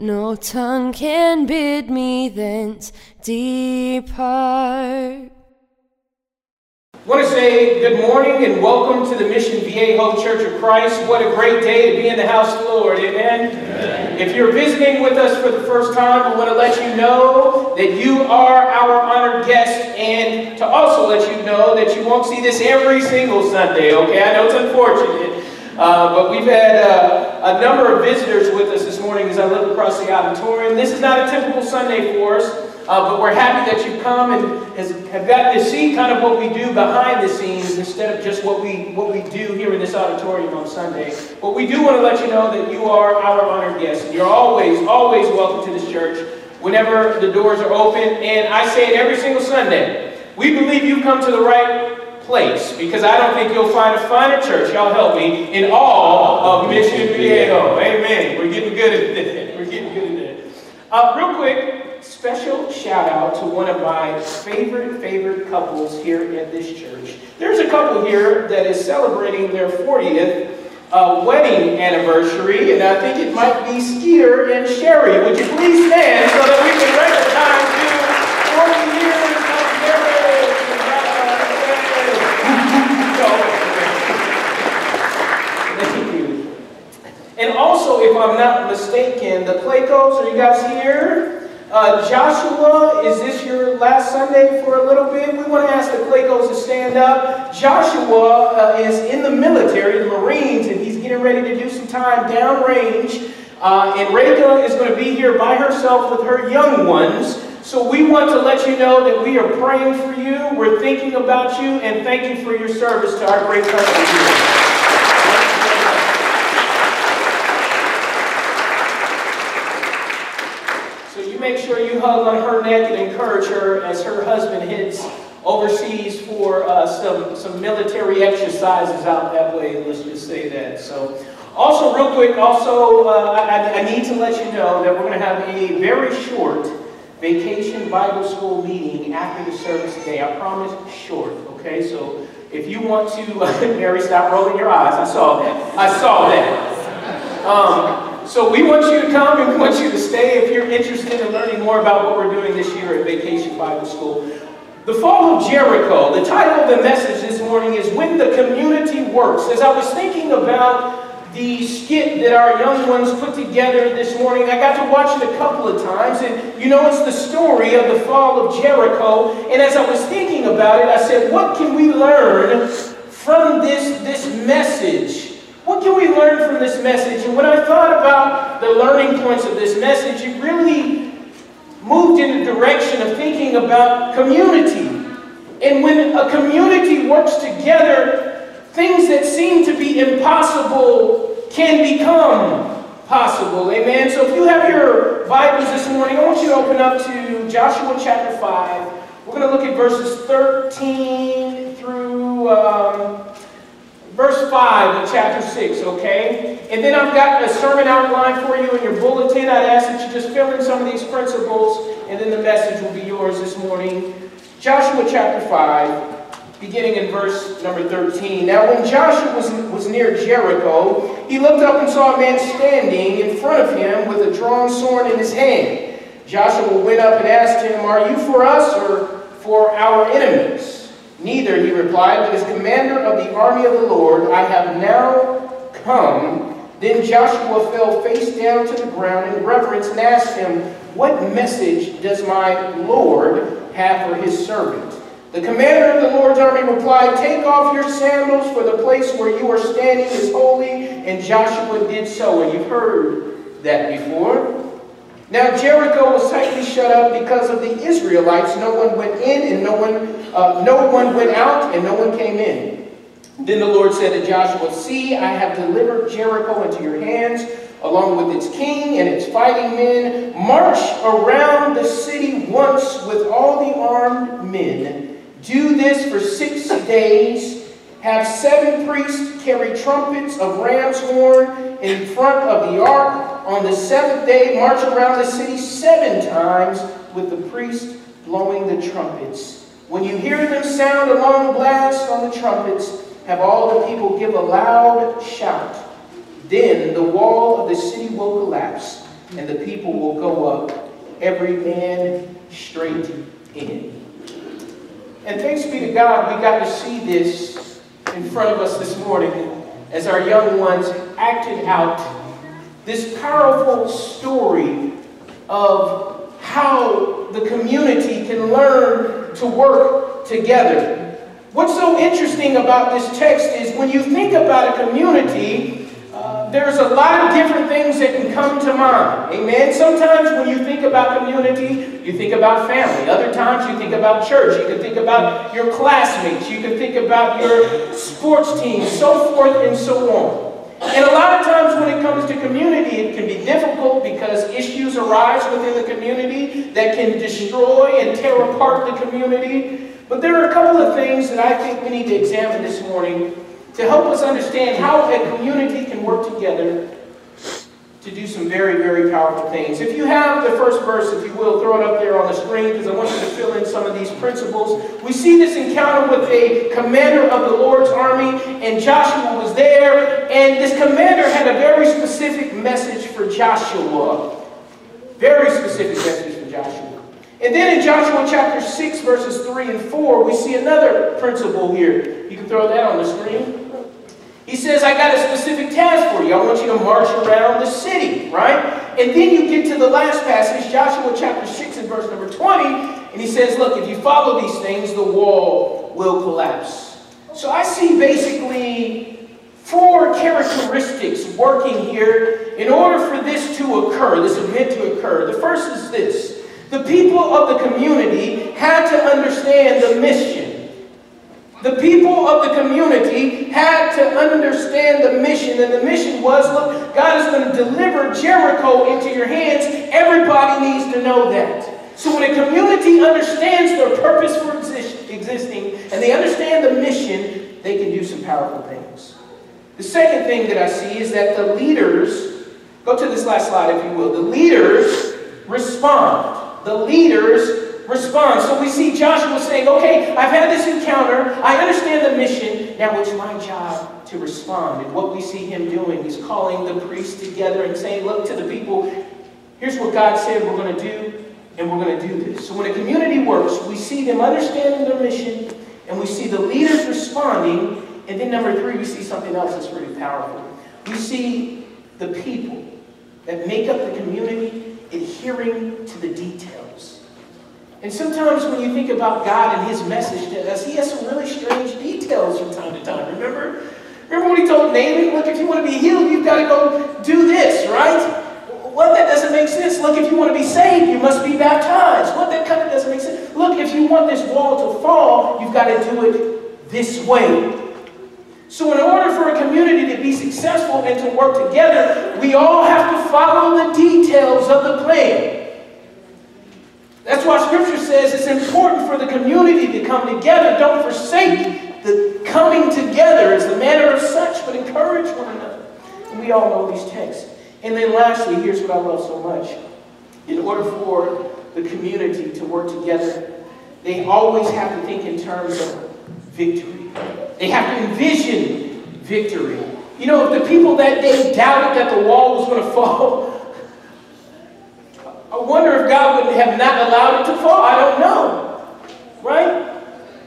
No tongue can bid me thence depart. I want to say good morning and welcome to the Mission Viejo Church of Christ. What a great day to be in the house of the Lord. Amen. Amen. If you're visiting with us for the first time, I want to let you know that you are our honored guest and to also let you know that you won't see this every single Sunday, okay? I know it's unfortunate. Uh, but we've had uh, a number of visitors with us this morning as I look across the auditorium. This is not a typical Sunday for us. Uh, but we're happy that you've come and has, have gotten to see kind of what we do behind the scenes instead of just what we, what we do here in this auditorium on Sunday. But we do want to let you know that you are our honored guest. You're always, always welcome to this church whenever the doors are open. And I say it every single Sunday. We believe you've come to the right place because I don't think you'll find a finer church, y'all help me, in all of Mission Viejo. Amen. We're getting good at this. We're getting good at this. Uh, real quick, special shout out to one of my favorite, favorite couples here at this church. There's a couple here that is celebrating their 40th uh, wedding anniversary, and I think it might be Skeeter and Sherry. Would you please stand so that we can recognize you 40 years of marriage? And also, if I'm not mistaken, the Playcos, are you guys here? Uh, Joshua, is this your last Sunday for a little bit? We want to ask the Claycos to stand up. Joshua uh, is in the military, the Marines, and he's getting ready to do some time downrange. Uh, and Reka is going to be here by herself with her young ones. So we want to let you know that we are praying for you, we're thinking about you, and thank you for your service to our great country. make sure you hug on her neck and her as her husband heads overseas for uh, some, some military exercises out that way. Let's just say that. So, also, real quick, also, uh, I, I need to let you know that we're going to have a very short vacation Bible school meeting after the service today. I promise, short. Okay, so if you want to, Mary, stop rolling your eyes. I saw that. I saw that. Um, so we want you to come and we want you to stay if you're interested in learning more about what we're doing this year at Vacation Bible School. The Fall of Jericho, the title of the message this morning is When the Community Works. As I was thinking about the skit that our young ones put together this morning, I got to watch it a couple of times, and you know, it's the story of the fall of Jericho. And as I was thinking about it, I said, what can we learn from this, this message? What can we learn from this message? And when I thought about the learning points of this message, it really moved in the direction of thinking about community. And when a community works together, things that seem to be impossible can become possible. Amen. So if you have your Bibles this morning, I want you to open up to Joshua chapter 5. We're going to look at verses 13 through. Um, verse 5 of chapter 6, okay? And then I've got a sermon outline for you in your bulletin. I'd ask that you just fill in some of these principles, and then the message will be yours this morning. Joshua chapter 5, beginning in verse number 13. Now, when Joshua was, was near Jericho, he looked up and saw a man standing in front of him with a drawn sword in his hand. Joshua went up and asked him, Are you for us or for our enemies? Neither, he replied, but as commander of the army of the Lord, I have now come. Then Joshua fell face down to the ground in reverence and asked him, What message does my Lord have for his servant? The commander of the Lord's army replied, Take off your sandals, for the place where you are standing is holy. And Joshua did so. And you've heard that before. Now Jericho was tightly shut up because of the Israelites. No one went in and no one, uh, no one went out and no one came in. Then the Lord said to Joshua, See, I have delivered Jericho into your hands, along with its king and its fighting men. March around the city once with all the armed men. Do this for six days have seven priests carry trumpets of ram's horn in front of the ark. On the seventh day, march around the city seven times with the priests blowing the trumpets. When you hear them sound a long blast on the trumpets, have all the people give a loud shout. Then the wall of the city will collapse. and the people will go up, every man straight in. And thanks be to God, we got to see this in front of us this morning as our young ones acted out this powerful story of how the community can learn to work together. What's so interesting about this text is when you think about a community, uh, there's a lot of different things that can come to mind. Amen. Sometimes when you think about community, you think about family. Other times you think about church. You can think about your classmates. You can think about your sports team, so forth and so on. And a lot of times when it comes to community, it can be difficult because issues arise within the community that can destroy and tear apart the community. But there are a couple of things that I think we need to examine this morning to help us understand how a community can work together to do some very, very powerful things. If you have the first verse, if you will, throw it up there on the screen because I want you to fill in some of these principles. We see this encounter with a commander of the Lord's army, and Joshua was there, and this commander had a very specific message for Joshua. Very specific message for Joshua. And then in Joshua chapter 6, verses 3 and 4, we see another principle here. You can throw that on the screen. He says, I got a specific task for you. I want you to march around the city, right? And then you get to the last passage, Joshua chapter 6 and verse number 20, and he says, Look, if you follow these things, the wall will collapse. So I see basically four characteristics working here in order for this to occur, this event to occur. The first is this the people of the community had to understand the mission. The people of the community had to understand the mission, and the mission was look, God is going to deliver Jericho into your hands. Everybody needs to know that. So when a community understands their purpose for exist existing and they understand the mission, they can do some powerful things. The second thing that I see is that the leaders, go to this last slide if you will, the leaders respond. The leaders respond. So we see Joshua saying, okay, I've had this encounter. I understand the mission. Now it's my job to respond. And what we see him doing, he's calling the priests together and saying, look to the people, here's what God said we're going to do, and we're going to do this. So when a community works, we see them understanding their mission, and we see the leaders responding. And then number three, we see something else that's really powerful. We see the people that make up the community adhering to the details. And sometimes when you think about God and his message to us, he has some really strange details from time to time. Remember? Remember when he told Naaman, look, if you want to be healed, you've got to go do this, right? Well, that doesn't make sense. Look, if you want to be saved, you must be baptized. Well, that kind of doesn't make sense. Look, if you want this wall to fall, you've got to do it this way. So in order for a community to be successful and to work together, we all have to follow the details of the plan. That's why Scripture says it's important for the community to come together. Don't forsake the coming together as the manner of such, but encourage one another. And we all know these texts. And then lastly, here's what I love so much. In order for the community to work together, they always have to think in terms of victory. They have to envision victory. You know, if the people that day doubted that the wall was going to fall, I wonder if God would have not allowed it to fall. I don't know. Right?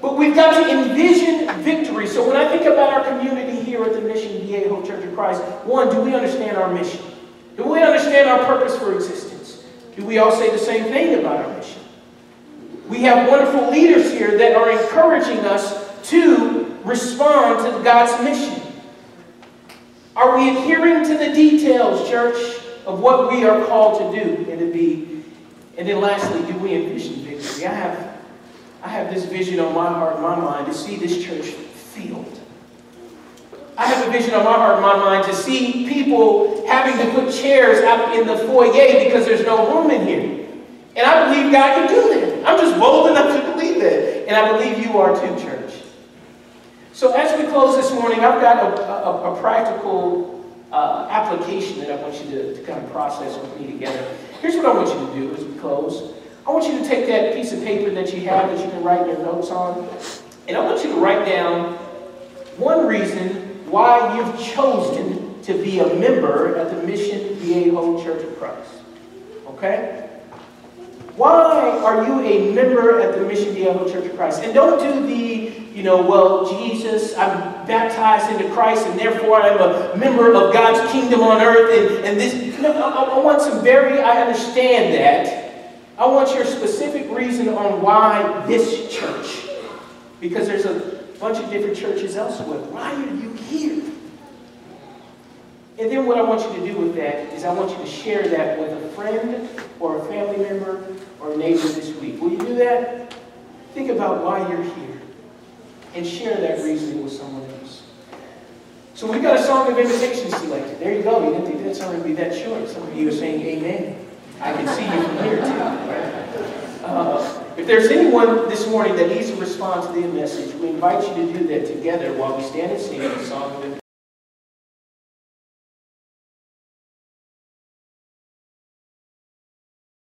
But we've got to envision victory. So when I think about our community here at the Mission Viejo Church of Christ, one, do we understand our mission? Do we understand our purpose for existence? Do we all say the same thing about our mission? We have wonderful leaders here that are encouraging us to respond to God's mission. Are we adhering to the details, church? Of what we are called to do and to be. And then lastly, do we envision victory? I have, I have this vision on my heart and my mind to see this church filled. I have a vision on my heart and my mind to see people having to put chairs out in the foyer because there's no room in here. And I believe God can do that. I'm just bold enough to believe that. And I believe you are too, church. So as we close this morning, I've got a, a, a practical uh, application that I want you to, to kind of process with me together. Here's what I want you to do as we close. I want you to take that piece of paper that you have that you can write your notes on, and I want you to write down one reason why you've chosen to be a member at the Mission Viejo Church of Christ. Okay? Why are you a member at the Mission Viejo Church of Christ? And don't do the, you know, well, Jesus, I'm baptized into Christ and therefore I'm a member of God's kingdom on earth and, and this. No, I, I want some very, I understand that. I want your specific reason on why this church. Because there's a bunch of different churches elsewhere. Why are you here? And then what I want you to do with that is I want you to share that with a friend or a family member or a neighbor this week. Will you do that? Think about why you're here and share that reason with someone else. So we've got a song of invitation selected. There you go. You didn't think that song would be that short. Some of you are saying amen. I can see you from here too. Uh, if there's anyone this morning that needs to respond to the message, we invite you to do that together while we stand and sing the song of invitation.